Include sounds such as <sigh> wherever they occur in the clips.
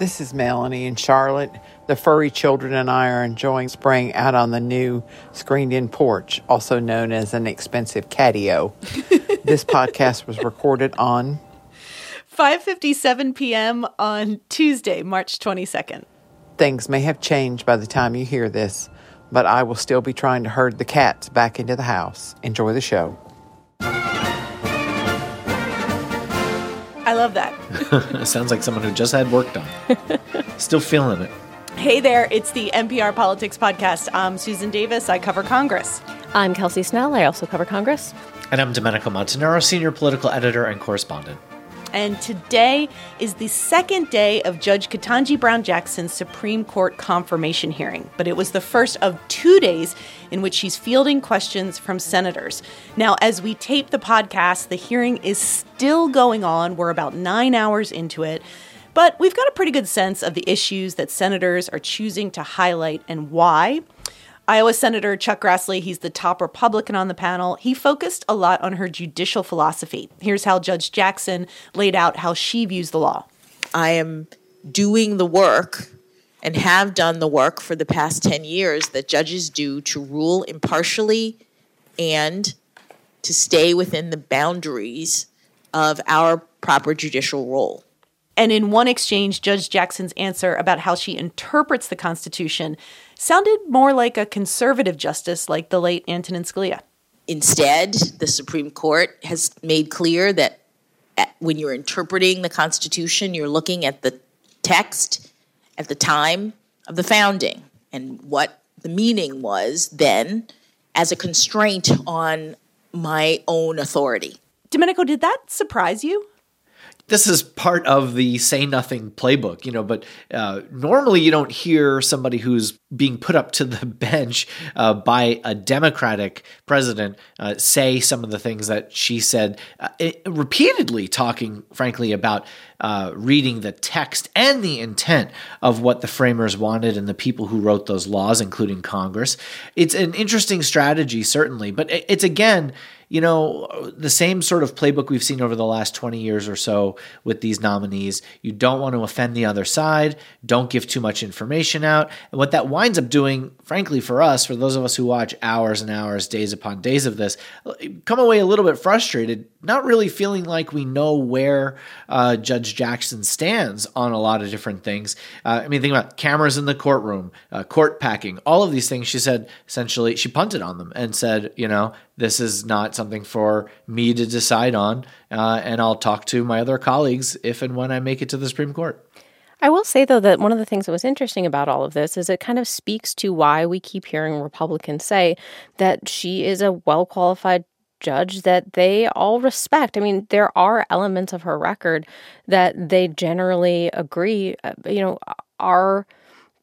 This is Melanie and Charlotte. The furry children and I are enjoying spring out on the new screened in porch, also known as an expensive catio. <laughs> this podcast was recorded on 5:57 p.m. on Tuesday, March 22nd. Things may have changed by the time you hear this, but I will still be trying to herd the cats back into the house. Enjoy the show. I love that. <laughs> Sounds like someone who just had work done. <laughs> Still feeling it. Hey there, it's the NPR Politics Podcast. I'm Susan Davis. I cover Congress. I'm Kelsey Snell. I also cover Congress. And I'm Domenico Montanaro, senior political editor and correspondent. And today is the second day of Judge Ketanji Brown Jackson's Supreme Court confirmation hearing. But it was the first of two days in which she's fielding questions from senators. Now, as we tape the podcast, the hearing is still going on. We're about nine hours into it. But we've got a pretty good sense of the issues that senators are choosing to highlight and why. Iowa Senator Chuck Grassley, he's the top Republican on the panel. He focused a lot on her judicial philosophy. Here's how Judge Jackson laid out how she views the law. I am doing the work and have done the work for the past 10 years that judges do to rule impartially and to stay within the boundaries of our proper judicial role. And in one exchange, Judge Jackson's answer about how she interprets the Constitution sounded more like a conservative justice like the late Antonin Scalia. Instead, the Supreme Court has made clear that uh, when you're interpreting the Constitution, you're looking at the text at the time of the founding and what the meaning was then as a constraint on my own authority. Domenico, did that surprise you? This is part of the say nothing playbook, you know, but uh, normally you don't hear somebody who's being put up to the <laughs> bench uh, by a Democratic president uh, say some of the things that she said, uh, it, repeatedly talking, frankly, about uh, reading the text and the intent of what the framers wanted and the people who wrote those laws, including Congress. It's an interesting strategy, certainly, but it's again, you know, the same sort of playbook we've seen over the last 20 years or so with these nominees. You don't want to offend the other side, don't give too much information out. And what that winds up doing, frankly, for us, for those of us who watch hours and hours, days upon days of this, come away a little bit frustrated, not really feeling like we know where uh, Judge Jackson stands on a lot of different things. Uh, I mean, think about cameras in the courtroom, uh, court packing, all of these things. She said essentially, she punted on them and said, you know, this is not something for me to decide on, uh, and I'll talk to my other colleagues if and when I make it to the Supreme Court. I will say, though, that one of the things that was interesting about all of this is it kind of speaks to why we keep hearing Republicans say that she is a well qualified judge that they all respect. I mean, there are elements of her record that they generally agree, uh, you know, are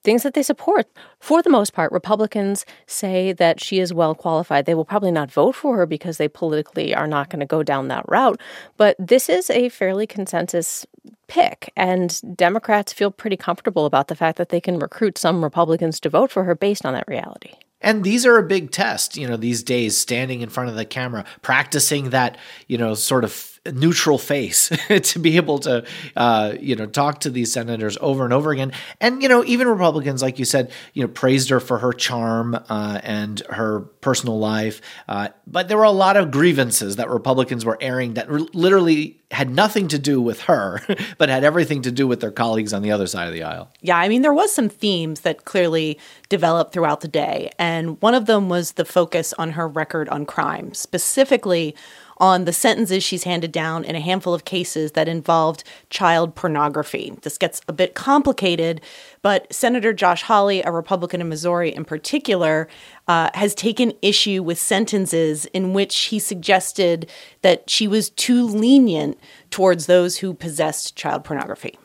things that they support. For the most part, Republicans say that she is well qualified. They will probably not vote for her because they politically are not going to go down that route. But this is a fairly consensus pick, and Democrats feel pretty comfortable about the fact that they can recruit some Republicans to vote for her based on that reality. And these are a big test, you know, these days, standing in front of the camera, practicing that, you know, sort of neutral face <laughs> to be able to, uh, you know, talk to these senators over and over again. And, you know, even Republicans, like you said, you know, praised her for her charm uh, and her personal life. Uh, but there were a lot of grievances that Republicans were airing that re- literally had nothing to do with her, <laughs> but had everything to do with their colleagues on the other side of the aisle. Yeah, I mean, there was some themes that clearly developed throughout the day. And one of them was the focus on her record on crime, specifically on the sentences she's handed down in a handful of cases that involved child pornography. This gets a bit complicated, but Senator Josh Hawley, a Republican in Missouri in particular, uh, has taken issue with sentences in which he suggested that she was too lenient towards those who possessed child pornography.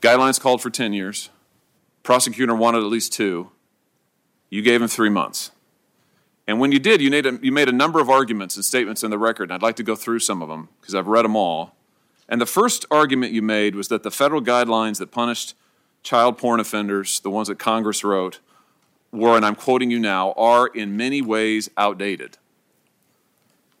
Guidelines called for 10 years. Prosecutor wanted at least two. You gave him three months. And when you did, you made, a, you made a number of arguments and statements in the record, and I'd like to go through some of them because I've read them all. And the first argument you made was that the federal guidelines that punished child porn offenders, the ones that Congress wrote, were, and I'm quoting you now, are in many ways outdated.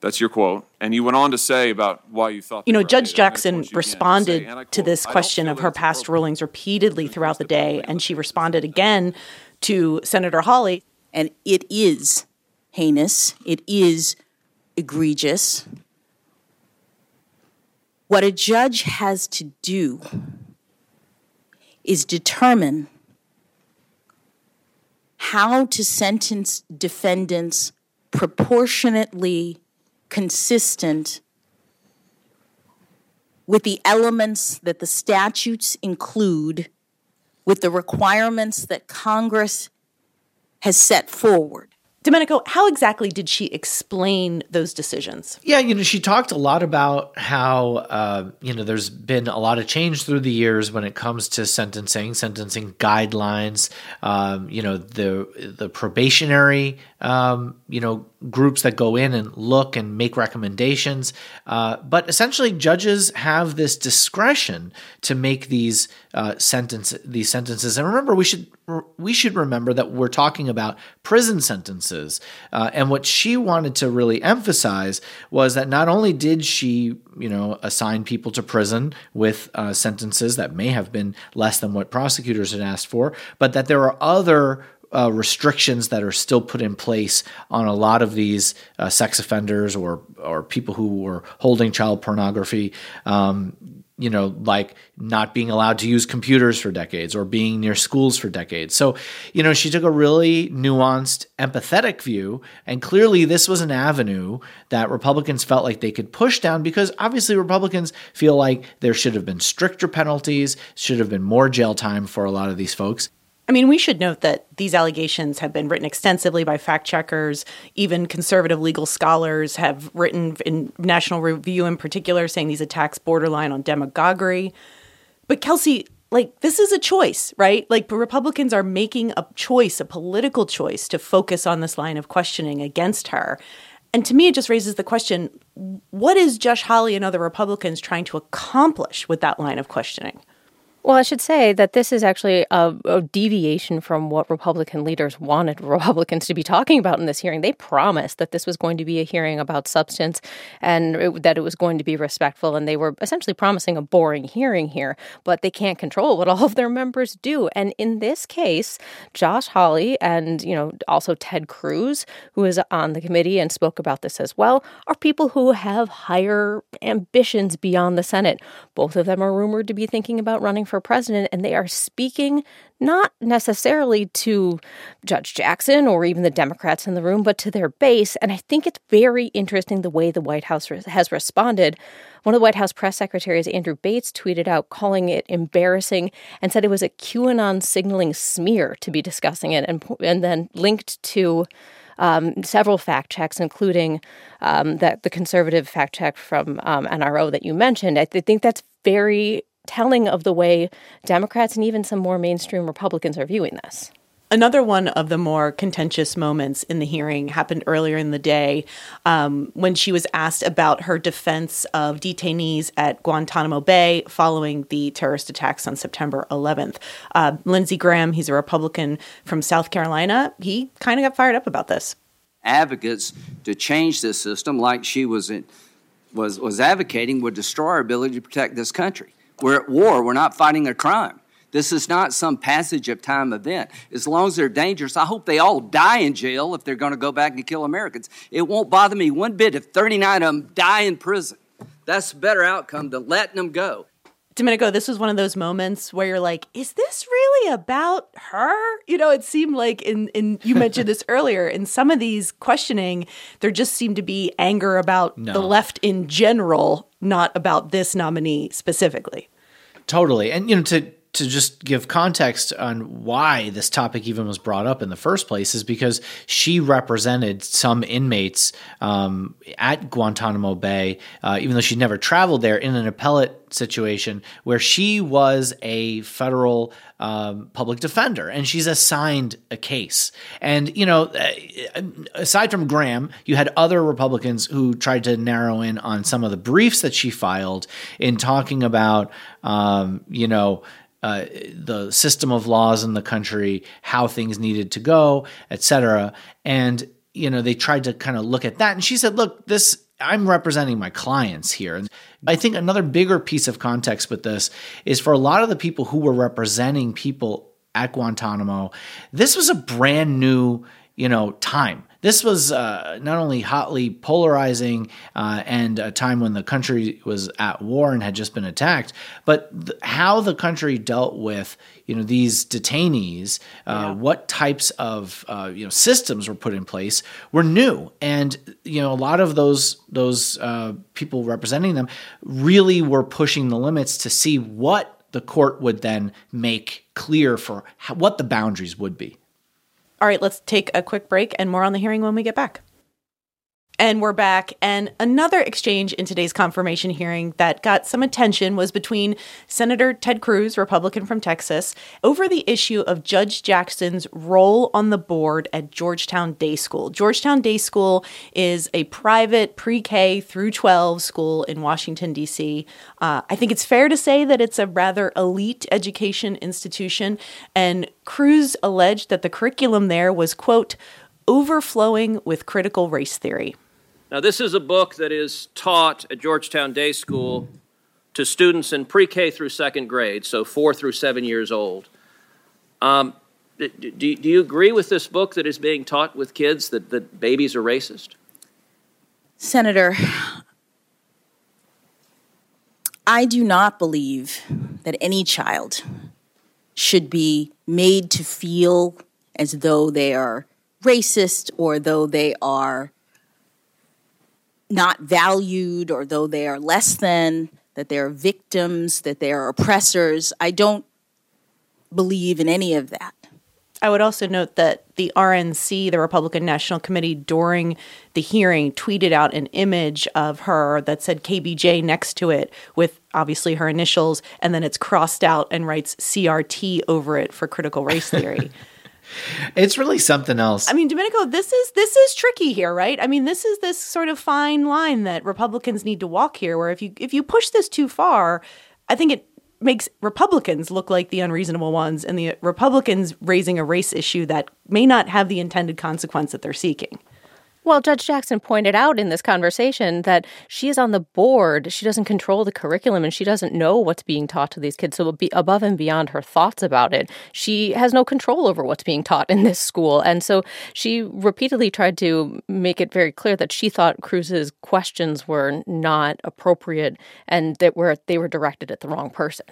That's your quote. And you went on to say about why you thought. You know, Judge. Jackson quote responded and to this question of her past rulings repeatedly throughout the day, and she responded again to Senator Hawley. and it is heinous, it is egregious. What a judge has to do is determine how to sentence defendants proportionately consistent with the elements that the statutes include, with the requirements that Congress has set forward. Domenico, how exactly did she explain those decisions? Yeah, you know, she talked a lot about how uh, you know there's been a lot of change through the years when it comes to sentencing, sentencing guidelines. Um, you know, the the probationary um, you know groups that go in and look and make recommendations. Uh, but essentially, judges have this discretion to make these uh, sentence these sentences. And remember, we should we should remember that we're talking about prison sentences. Uh, and what she wanted to really emphasize was that not only did she, you know, assign people to prison with uh, sentences that may have been less than what prosecutors had asked for, but that there are other uh, restrictions that are still put in place on a lot of these uh, sex offenders or or people who were holding child pornography. Um, you know, like not being allowed to use computers for decades or being near schools for decades. So, you know, she took a really nuanced, empathetic view. And clearly, this was an avenue that Republicans felt like they could push down because obviously Republicans feel like there should have been stricter penalties, should have been more jail time for a lot of these folks. I mean, we should note that these allegations have been written extensively by fact checkers. Even conservative legal scholars have written in National Review, in particular, saying these attacks borderline on demagoguery. But Kelsey, like, this is a choice, right? Like, Republicans are making a choice, a political choice, to focus on this line of questioning against her. And to me, it just raises the question what is Josh Hawley and other Republicans trying to accomplish with that line of questioning? Well, I should say that this is actually a, a, deviation from what Republican leaders wanted <laughs> Republicans to be talking about in this hearing. They promised that this was going to be a hearing about substance and it, that it was going to be respectful. And they were essentially promising a boring hearing here, but they can't control what <laughs> all of their members do. And in this case, Josh Hawley and, you know, also Ted Cruz, who is on the committee and spoke about this as well, are people who have higher ambitions beyond the Senate. Both of them are rumored to be thinking about running for president, and they are speaking not necessarily to Judge Jackson or even the Democrats in the room, but to their base. And I think it's very interesting the way the White House has responded. One of the White House press secretaries, Andrew Bates, tweeted out calling it embarrassing and said it was a QAnon signaling smear to be discussing it, and and then linked to. Um, several fact checks, including um, that the conservative fact check from um, NRO that you mentioned. I th- think that's very telling of the way Democrats and even some more mainstream Republicans are viewing this. Another one of the more contentious moments in the hearing happened earlier in the day um, when she was asked about her defense of detainees at Guantanamo Bay following the terrorist attacks on September 11th. Uh, Lindsey Graham, he's a Republican from South Carolina, he kind of got fired up about this. Advocates to change this system, like she was in, was was advocating, would destroy our ability to protect this country. We're at war. We're not fighting a crime. This is not some passage of time event. As long as they're dangerous, I hope they all die in jail if they're going to go back and kill Americans. It won't bother me one bit if 39 of them die in prison. That's a better outcome than letting them go. Domenico, this was one of those moments where you're like, is this really about her? You know, it seemed like in, in you mentioned this <laughs> earlier, in some of these questioning, there just seemed to be anger about No. the left in general, not about this nominee specifically. Totally. And you know, to to just give context on why this topic even was brought up in the first place is because she represented some inmates um, at Guantanamo Bay, uh, even though she'd never traveled there, in an appellate situation where she was a federal um, public defender and she's assigned a case. And, you know, uh, aside from Graham, you had other Republicans who tried to narrow in on some of the briefs that she filed in talking about, um, you know, uh, the system of laws in the country, how things needed to go, et cetera. And, you know, they tried to kind of look at that. And she said, look, this I'm representing my clients here. And I think another bigger piece of context with this is for a lot of the people who were representing people at Guantanamo, this was a brand new, you know, time. This was uh, not only hotly polarizing uh, and a time when the country was at war and had just been attacked, but th- how the country dealt with you know these detainees, uh, yeah. what types of uh, you know systems were put in place were new, and you know a lot of those those uh, people representing them really were pushing the limits to see what the court would then make clear for how, what the boundaries would be. All right, let's take a quick break and more on the hearing when we get back. And we're back. And another exchange in today's confirmation hearing that got some attention was between Senator Ted Cruz, Republican from Texas, over the issue of Judge Jackson's role on the board at Georgetown Day School. Georgetown Day School is a private pre K through 12 school in Washington, D.C. Uh, I think it's fair to say that it's a rather elite education institution. And Cruz alleged that the curriculum there was, quote, overflowing with critical race theory. Now, this is a book that is taught at Georgetown Day School to students in pre K through second grade, so four through seven years old. Um, do, do you agree with this book that is being taught with kids that, that babies are racist? Senator, I do not believe that any child should be made to feel as though they are racist or though they are not valued or though they are less than, that they are victims, that they are oppressors. I don't believe in any of that. I would also note that the RNC, the Republican National Committee, during the hearing tweeted out an image of her that said KBJ next to it with obviously her initials, and then it's crossed out and writes CRT over it for critical race theory. <laughs> it's really something else. I mean, Domenico, this is this is tricky here, right? I mean, this is this sort of fine line that Republicans need to walk here where if you if you push this too far, I think it makes Republicans look like the unreasonable ones and the Republicans raising a race issue that may not have the intended consequence that they're seeking. Well, Judge Jackson pointed out in this conversation that she is on the board. She doesn't control the curriculum and she doesn't know what's being taught to these kids. So, be above and beyond her thoughts about it, she has no control over what's being taught in this school. And so she repeatedly tried to make it very clear that she thought Cruz's questions were not appropriate and that were they were directed at the wrong person.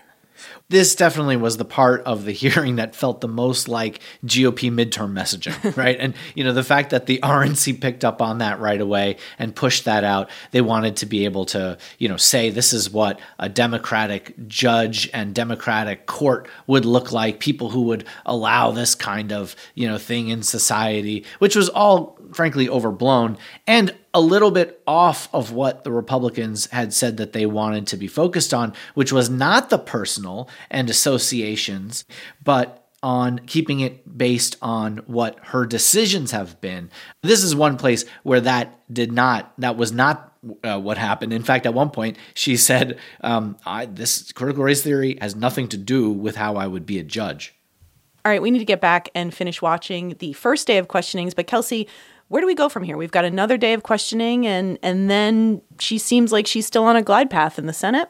This definitely was the part of the <laughs> hearing that felt the most like GOP midterm messaging, <laughs> right? and, you know, the fact that the RNC picked up on that right away and pushed that out, they wanted to be able to, you know, say this is what a Democratic judge and Democratic court would look like, people who would allow this kind of, you know, thing in society, which was all frankly overblown and a little bit off of what the Republicans had said that they wanted to be focused on, which was not the personal and associations, but on keeping it based on what her decisions have been. This is one place where that did not, that was not uh, what happened. In fact, at one point, she said, um, I, This critical race theory has nothing to do with how I would be a judge. All right, we need to get back and finish watching the first day of questionings. But Kelsey, where do we go from here? We've got another day of questioning, and and then she seems like she's still on a glide path in the Senate.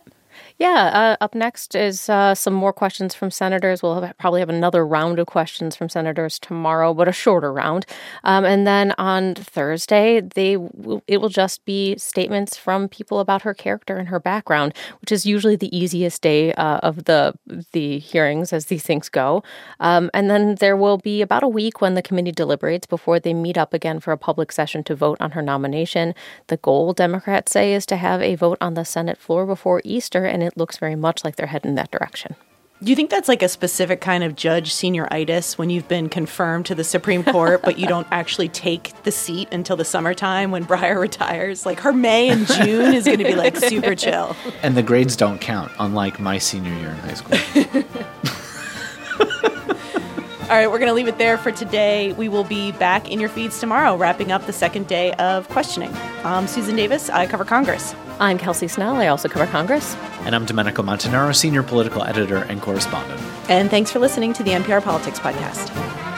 Yeah, uh, up next is uh, some more questions from senators. We'll have, probably have another round of questions from senators tomorrow, but a shorter round. Um, and then on Thursday, they it will just be statements from people about her character and her background, which is usually the easiest day uh, of the the hearings as these things go. Um, and then there will be about a week when the committee deliberates before they meet up again for a public session to vote on her nomination. The goal, Democrats say, is to have a vote on the Senate floor before Easter, and it looks very much like they're heading that direction. Do you think that's like a specific kind of judge senioritis when you've been confirmed to the Supreme Court, but you don't actually take the seat until the summertime when Breyer <laughs> retires? Like her May and June is going to be like super chill. And the grades don't count, unlike my senior year in high school. <laughs> <laughs> All right, we're going to leave it there for today. We will be back in your feeds tomorrow, wrapping up the second day of questioning. I'm Susan Davis. I cover Congress. I'm Kelsey Snell. I also cover Congress. And I'm Domenico Montanaro, senior political editor and correspondent. And thanks for listening to the NPR Politics Podcast.